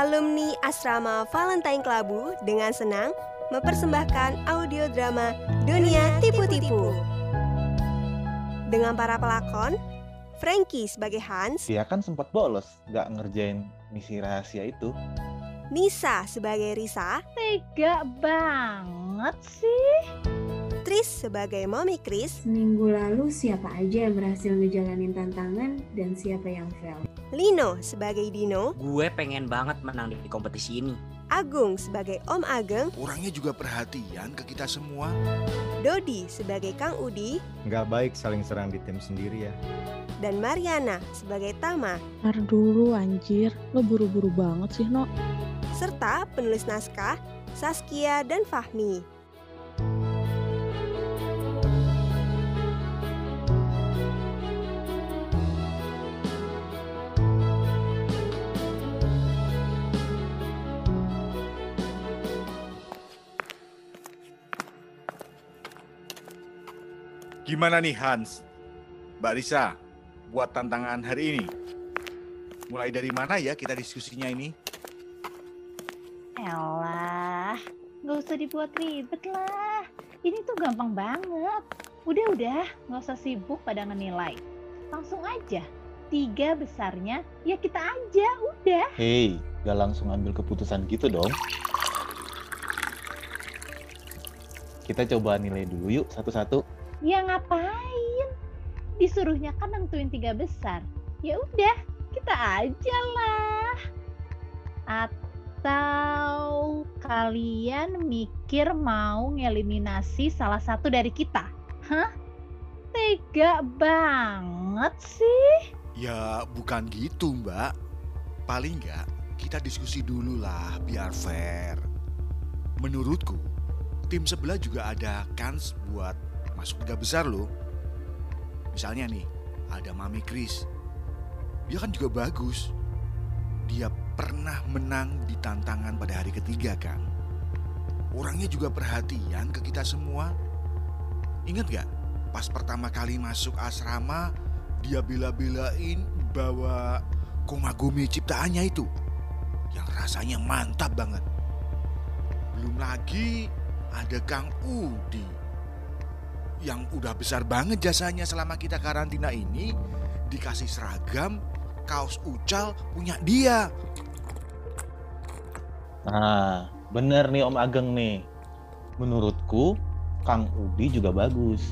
alumni Asrama Valentine Klabu dengan senang mempersembahkan audio drama Dunia Tipu-Tipu. Dengan para pelakon, Frankie sebagai Hans, Dia kan sempat bolos, nggak ngerjain misi rahasia itu. Nisa sebagai Risa, Tega banget sih. Tris sebagai Mommy Chris, Seminggu lalu siapa aja yang berhasil ngejalanin tantangan dan siapa yang fail? Lino sebagai Dino, Gue pengen banget menang di kompetisi ini. Agung sebagai Om Ageng, Orangnya juga perhatian ke kita semua. Dodi sebagai Kang Udi, Nggak baik saling serang di tim sendiri ya. dan Mariana sebagai Tama, Ntar dulu anjir, lo buru-buru banget sih no. serta penulis naskah Saskia dan Fahmi. Gimana nih Hans? Mbak Risa, buat tantangan hari ini. Mulai dari mana ya kita diskusinya ini? Elah, nggak usah dibuat ribet lah. Ini tuh gampang banget. Udah-udah, nggak usah sibuk pada ngenilai. Langsung aja. Tiga besarnya, ya kita aja, udah. Hei, nggak langsung ambil keputusan gitu dong. Kita coba nilai dulu yuk satu-satu. Ya ngapain? Disuruhnya kan nentuin tiga besar. Ya udah, kita aja lah. Atau kalian mikir mau ngeliminasi salah satu dari kita? Hah? Tega banget sih. Ya bukan gitu mbak. Paling nggak kita diskusi dulu lah biar fair. Menurutku tim sebelah juga ada kans buat masuk tiga besar loh. Misalnya nih ada Mami Chris. Dia kan juga bagus. Dia pernah menang di tantangan pada hari ketiga kan. Orangnya juga perhatian ke kita semua. Ingat gak pas pertama kali masuk asrama dia bela-belain bawa komagumi ciptaannya itu yang rasanya mantap banget. Belum lagi ada Kang Udi yang udah besar banget jasanya selama kita karantina ini dikasih seragam kaos ucal punya dia. Nah, bener nih Om Ageng nih. Menurutku, Kang Udi juga bagus.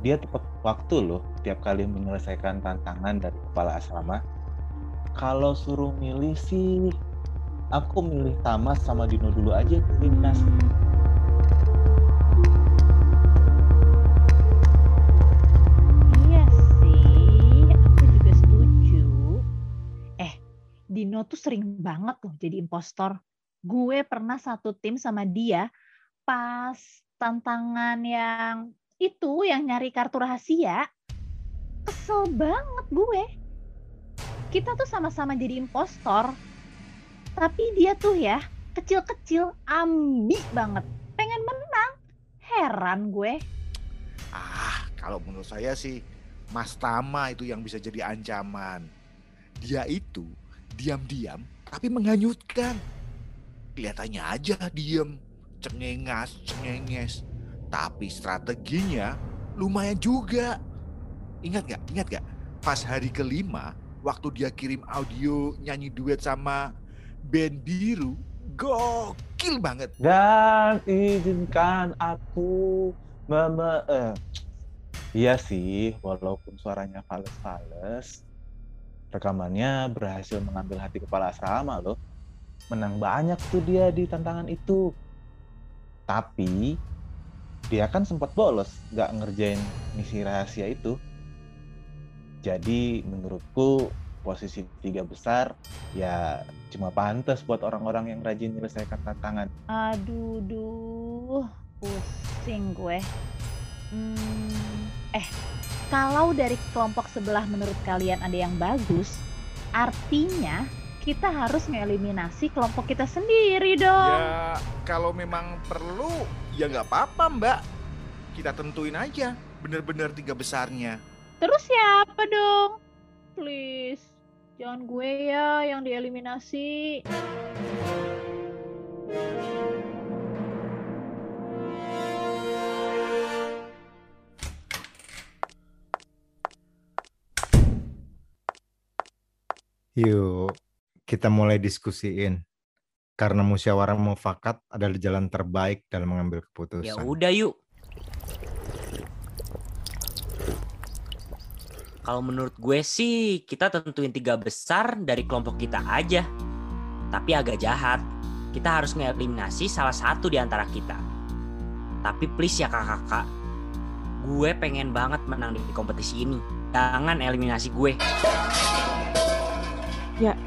Dia tepat waktu loh tiap kali menyelesaikan tantangan dari kepala asrama. Kalau suruh milih sih, aku milih Tama sama Dino dulu aja eliminasi. Tuh sering banget loh jadi impostor. Gue pernah satu tim sama dia pas tantangan yang itu yang nyari kartu rahasia. Kesel banget gue. Kita tuh sama-sama jadi impostor. Tapi dia tuh ya kecil-kecil ambi banget. Pengen menang. Heran gue. Ah, kalau menurut saya sih Mas Tama itu yang bisa jadi ancaman. Dia itu diam-diam tapi menghanyutkan. Kelihatannya aja diam, cengengas, cengenges. Tapi strateginya lumayan juga. Ingat gak? Ingat gak? Pas hari kelima, waktu dia kirim audio nyanyi duet sama band biru, gokil banget. Dan izinkan aku meme eh. Iya sih, walaupun suaranya fales-fales, rekamannya berhasil mengambil hati kepala asrama loh. Menang banyak tuh dia di tantangan itu. Tapi dia kan sempat bolos, nggak ngerjain misi rahasia itu. Jadi menurutku posisi tiga besar ya cuma pantas buat orang-orang yang rajin menyelesaikan tantangan. Aduh, duh, pusing gue. Hmm, eh, kalau dari kelompok sebelah menurut kalian ada yang bagus, artinya kita harus ngeliminasi kelompok kita sendiri dong. Ya kalau memang perlu ya nggak apa-apa mbak. Kita tentuin aja bener-bener tiga besarnya. Terus siapa dong? Please, Jangan gue ya yang dieliminasi. Yuk, kita mulai diskusiin. Karena musyawarah mufakat adalah jalan terbaik dalam mengambil Ya keputusan. udah yuk. Kalau menurut gue sih kita tentuin tiga besar dari kelompok kita aja. Tapi agak jahat. Kita harus ngeliminasi salah satu di antara kita. Tapi please ya kakak-kakak. Gue pengen banget menang di kompetisi ini. Jangan eliminasi gue.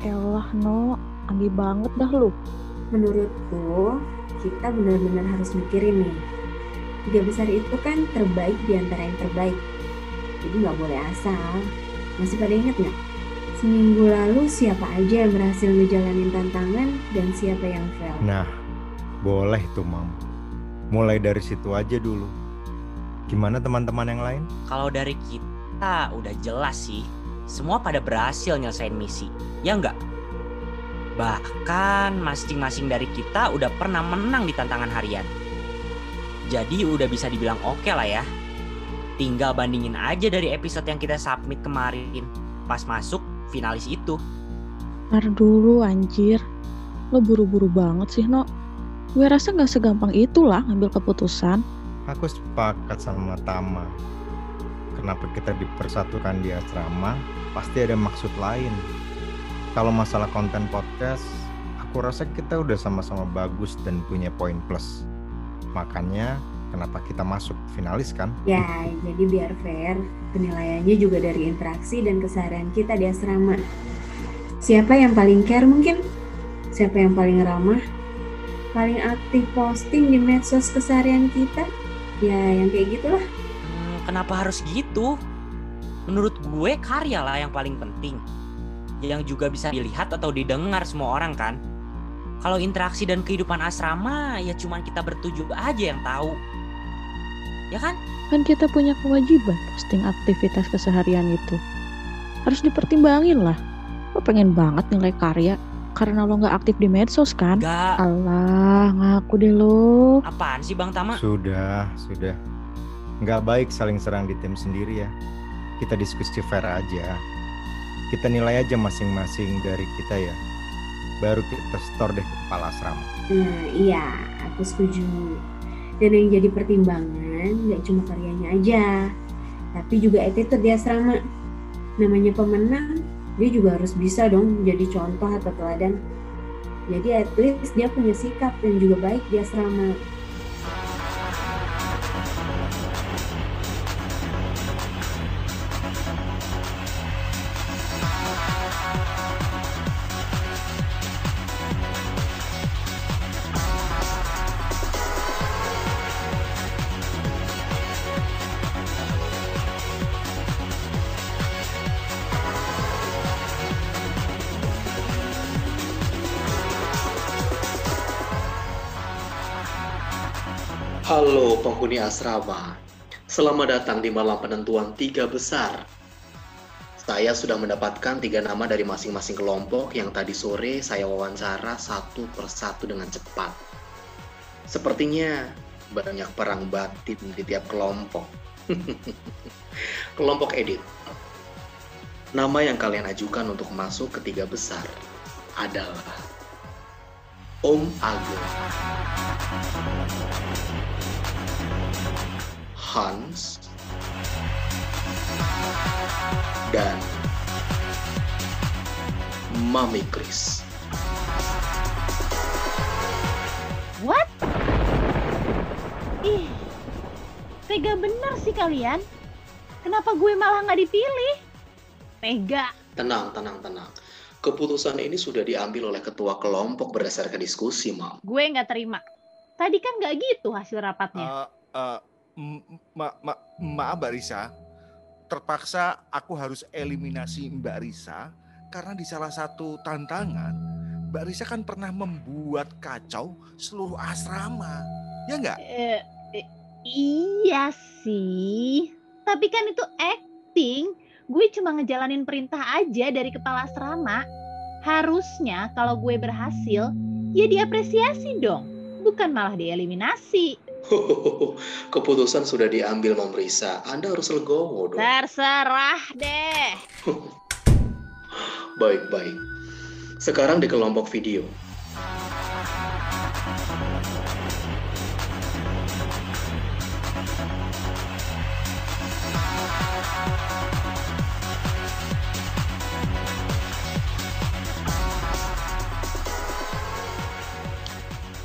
Ya elah, No. Anggi banget dah lu. Menurutku, kita benar-benar harus mikirin nih. Tiga besar itu kan terbaik di antara yang terbaik. Jadi nggak boleh asal. Masih pada inget nggak? Seminggu lalu siapa aja yang berhasil ngejalanin tantangan dan siapa yang fail? Nah, boleh tuh, Mam. Mulai dari situ aja dulu. Gimana teman-teman yang lain? Kalau dari kita udah jelas sih. Semua pada berhasil nyelesain misi. Ya enggak? Bahkan masing-masing dari kita udah pernah menang di tantangan harian. Jadi udah bisa dibilang oke lah ya. Tinggal bandingin aja dari episode yang kita submit kemarin. Pas masuk finalis itu. Ntar dulu anjir. Lo buru-buru banget sih, No. Gue rasa gak segampang itulah ngambil keputusan. Aku sepakat sama Tama. Kenapa kita dipersatukan di asrama? Pasti ada maksud lain. Kalau masalah konten podcast, aku rasa kita udah sama-sama bagus dan punya poin plus. Makanya kenapa kita masuk finalis kan? Ya, jadi biar fair, penilaiannya juga dari interaksi dan keseharian kita di asrama. Siapa yang paling care mungkin? Siapa yang paling ramah? Paling aktif posting di medsos keseharian kita? Ya, yang kayak gitulah. Kenapa harus gitu? Menurut gue karya lah yang paling penting. Yang juga bisa dilihat atau didengar semua orang kan. Kalau interaksi dan kehidupan asrama ya cuman kita bertujuh aja yang tahu. Ya kan? Kan kita punya kewajiban posting aktivitas keseharian itu. Harus dipertimbangin lah. Lo pengen banget nilai karya karena lo gak aktif di medsos kan? Gak. Alah, ngaku deh lo. Apaan sih Bang Tama? Sudah, sudah. Nggak baik saling serang di tim sendiri ya. Kita diskusi fair aja. Kita nilai aja masing-masing dari kita ya. Baru kita store deh ke kepala asrama. Nah, iya, aku setuju. Dan yang jadi pertimbangan nggak cuma karyanya aja, tapi juga attitude di asrama. Namanya pemenang, dia juga harus bisa dong menjadi contoh atau teladan. Jadi at least dia punya sikap yang juga baik di asrama. Penghuni asrama, selamat datang di malam penentuan tiga besar. Saya sudah mendapatkan tiga nama dari masing-masing kelompok yang tadi sore saya wawancara satu persatu dengan cepat. Sepertinya banyak perang batin di tiap kelompok. kelompok edit. Nama yang kalian ajukan untuk masuk ke tiga besar adalah Om Ageng. Hans, dan Mami Chris. What? Ih, tega bener sih kalian. Kenapa gue malah nggak dipilih? Tega. Tenang, tenang, tenang. Keputusan ini sudah diambil oleh ketua kelompok berdasarkan diskusi, Mam. Gue nggak terima. Tadi kan nggak gitu hasil rapatnya. Eh, eh, m- ma- ma- maaf Mbak Risa, terpaksa aku harus eliminasi Mbak Risa karena di salah satu tantangan Mbak Risa kan pernah membuat kacau seluruh asrama, ya nggak? Eh, eh, iya sih. Tapi kan itu acting. gue cuma ngejalanin perintah aja dari kepala asrama. Harusnya kalau gue berhasil, ya diapresiasi dong, bukan malah dieliminasi. Keputusan sudah diambil Mam Risa. Anda harus legowo dong. Terserah deh. Baik, baik. Sekarang di kelompok video.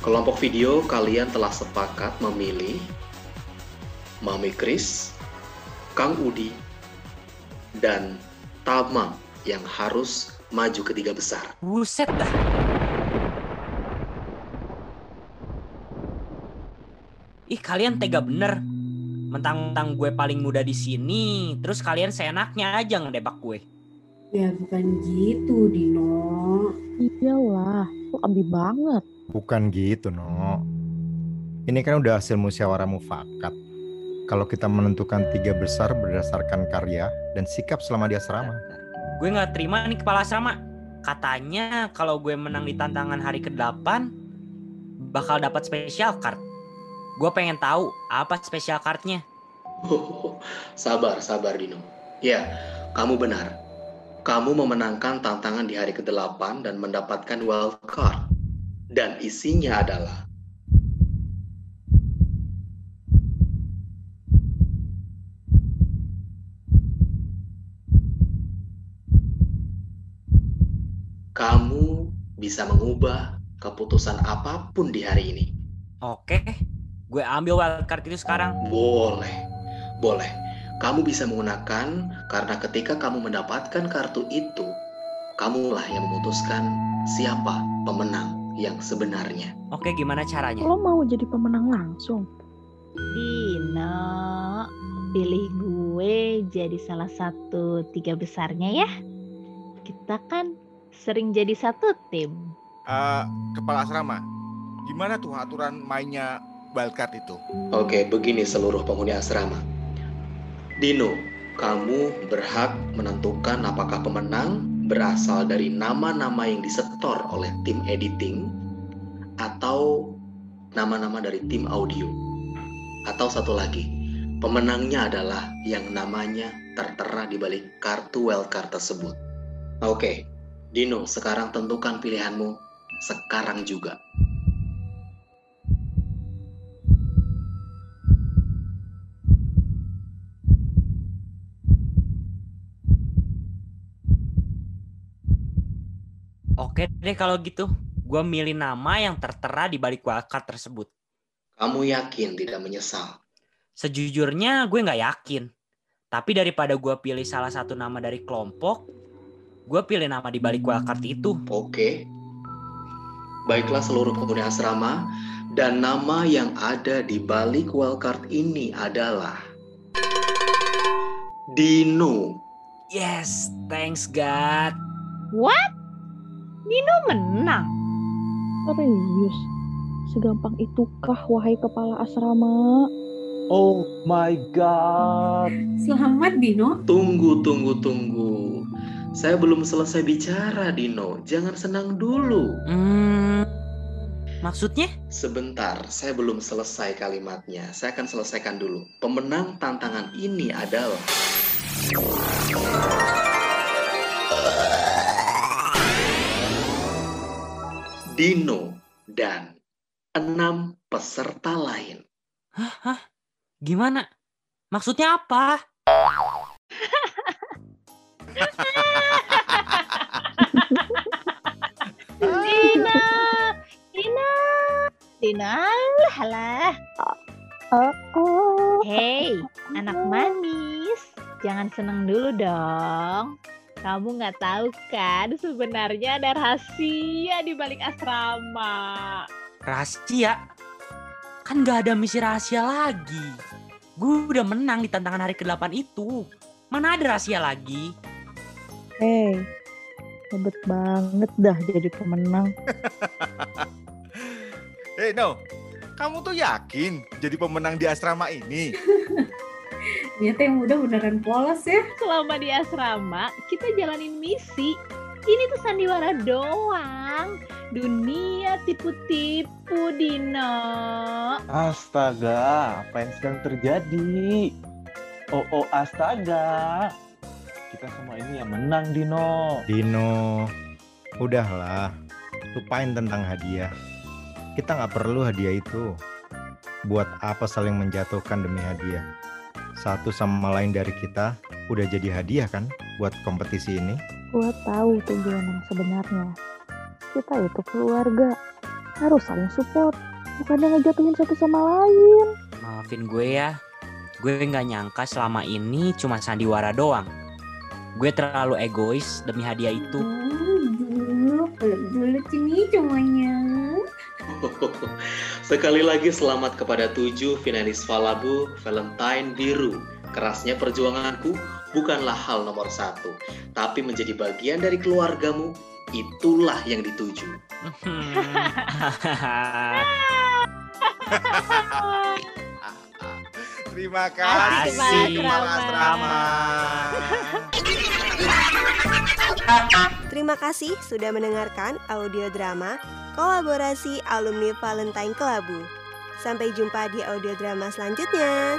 Kelompok video kalian telah sepakat memilih Mami Kris, Kang Udi, dan Tama yang harus maju ke tiga besar. Buset dah. Ih kalian tega bener. Mentang-mentang gue paling muda di sini, terus kalian seenaknya aja ngedebak gue. Ya bukan gitu, Dino. Iyalah, lo ambi banget. Bukan gitu, No. Ini kan udah hasil musyawarah mufakat. Kalau kita menentukan tiga besar berdasarkan karya dan sikap selama di asrama. Gue nggak terima nih kepala asrama. Katanya kalau gue menang di tantangan hari ke-8 bakal dapat special card. Gue pengen tahu apa special cardnya. sabar, sabar Dino. Ya, kamu benar. Kamu memenangkan tantangan di hari ke-8 dan mendapatkan wild card. Dan isinya adalah kamu bisa mengubah keputusan apa pun di hari ini. Oke, gue ambil wildcard itu sekarang. Boleh, boleh. Kamu bisa menggunakan karena ketika kamu mendapatkan kartu itu, kamulah yang memutuskan siapa pemenang yang sebenarnya. Oke, gimana caranya? Lo mau jadi pemenang langsung? Dino, pilih gue jadi salah satu tiga besarnya ya. Kita kan sering jadi satu tim. Eh, kepala asrama, gimana tuh aturan mainnya wildcard itu? Oke, begini seluruh penghuni asrama. Dino, kamu berhak menentukan apakah pemenang berasal dari nama-nama yang disetor oleh tim editing atau nama-nama dari tim audio. Atau satu lagi, pemenangnya adalah yang namanya tertera di balik kartu wildcard tersebut. Oke, Dino, sekarang tentukan pilihanmu sekarang juga. Oke deh kalau gitu. Gue milih nama yang tertera di balik wildcard tersebut. Kamu yakin tidak menyesal? Sejujurnya gue nggak yakin. Tapi daripada gue pilih salah satu nama dari kelompok, gue pilih nama di balik wildcard itu. Oke. Baiklah seluruh penghuni asrama, dan nama yang ada di balik wildcard ini adalah Dino. Yes, thanks God. What? Dino menang. Serius? Segampang itukah wahai kepala asrama? Oh my god. Selamat, Dino. Tunggu, tunggu, tunggu. Saya belum selesai bicara, Dino. Jangan senang dulu. Hmm, maksudnya? Sebentar, saya belum selesai kalimatnya. Saya akan selesaikan dulu. Pemenang tantangan ini adalah Dino dan enam peserta lain. Hah? Hah? Gimana? Maksudnya apa? Dina, Dina, Dina, halah. Oh, oh. Hey, anak manis, jangan seneng dulu dong. Kamu nggak tahu kan sebenarnya ada rahasia di balik asrama. Rahasia? Kan gak ada misi rahasia lagi. Gue udah menang di tantangan hari ke-8 itu. Mana ada rahasia lagi? Hei, hebat banget dah jadi pemenang. Eh, no. Kamu tuh yakin jadi pemenang di asrama ini? Ternyata yang muda beneran polos ya. Selama di asrama, kita jalanin misi. Ini tuh sandiwara doang. Dunia tipu-tipu, Dino. Astaga, apa yang sedang terjadi? Oh, oh, astaga. Kita semua ini yang menang, Dino. Dino, udahlah, lupain tentang hadiah. Kita nggak perlu hadiah itu. Buat apa saling menjatuhkan demi hadiah? Satu sama lain dari kita udah jadi hadiah kan buat kompetisi ini? Gue tahu tujuan yang sebenarnya. Kita itu keluarga. Harus saling support. Bukannya ngejatuhin satu sama lain. Maafin gue ya. Gue nggak nyangka selama ini cuma sandiwara doang. Gue terlalu egois demi hadiah itu. Oh, dulu, dulu sini semuanya. Sekali lagi selamat kepada tujuh finalis Falabu Valentine Biru. Kerasnya perjuanganku bukanlah hal nomor satu, tapi menjadi bagian dari keluargamu, itulah yang dituju. Terima kasih, Asrama. Asrama. Terima kasih sudah mendengarkan audio drama kolaborasi alumni Valentine Kelabu. Sampai jumpa di audio drama selanjutnya.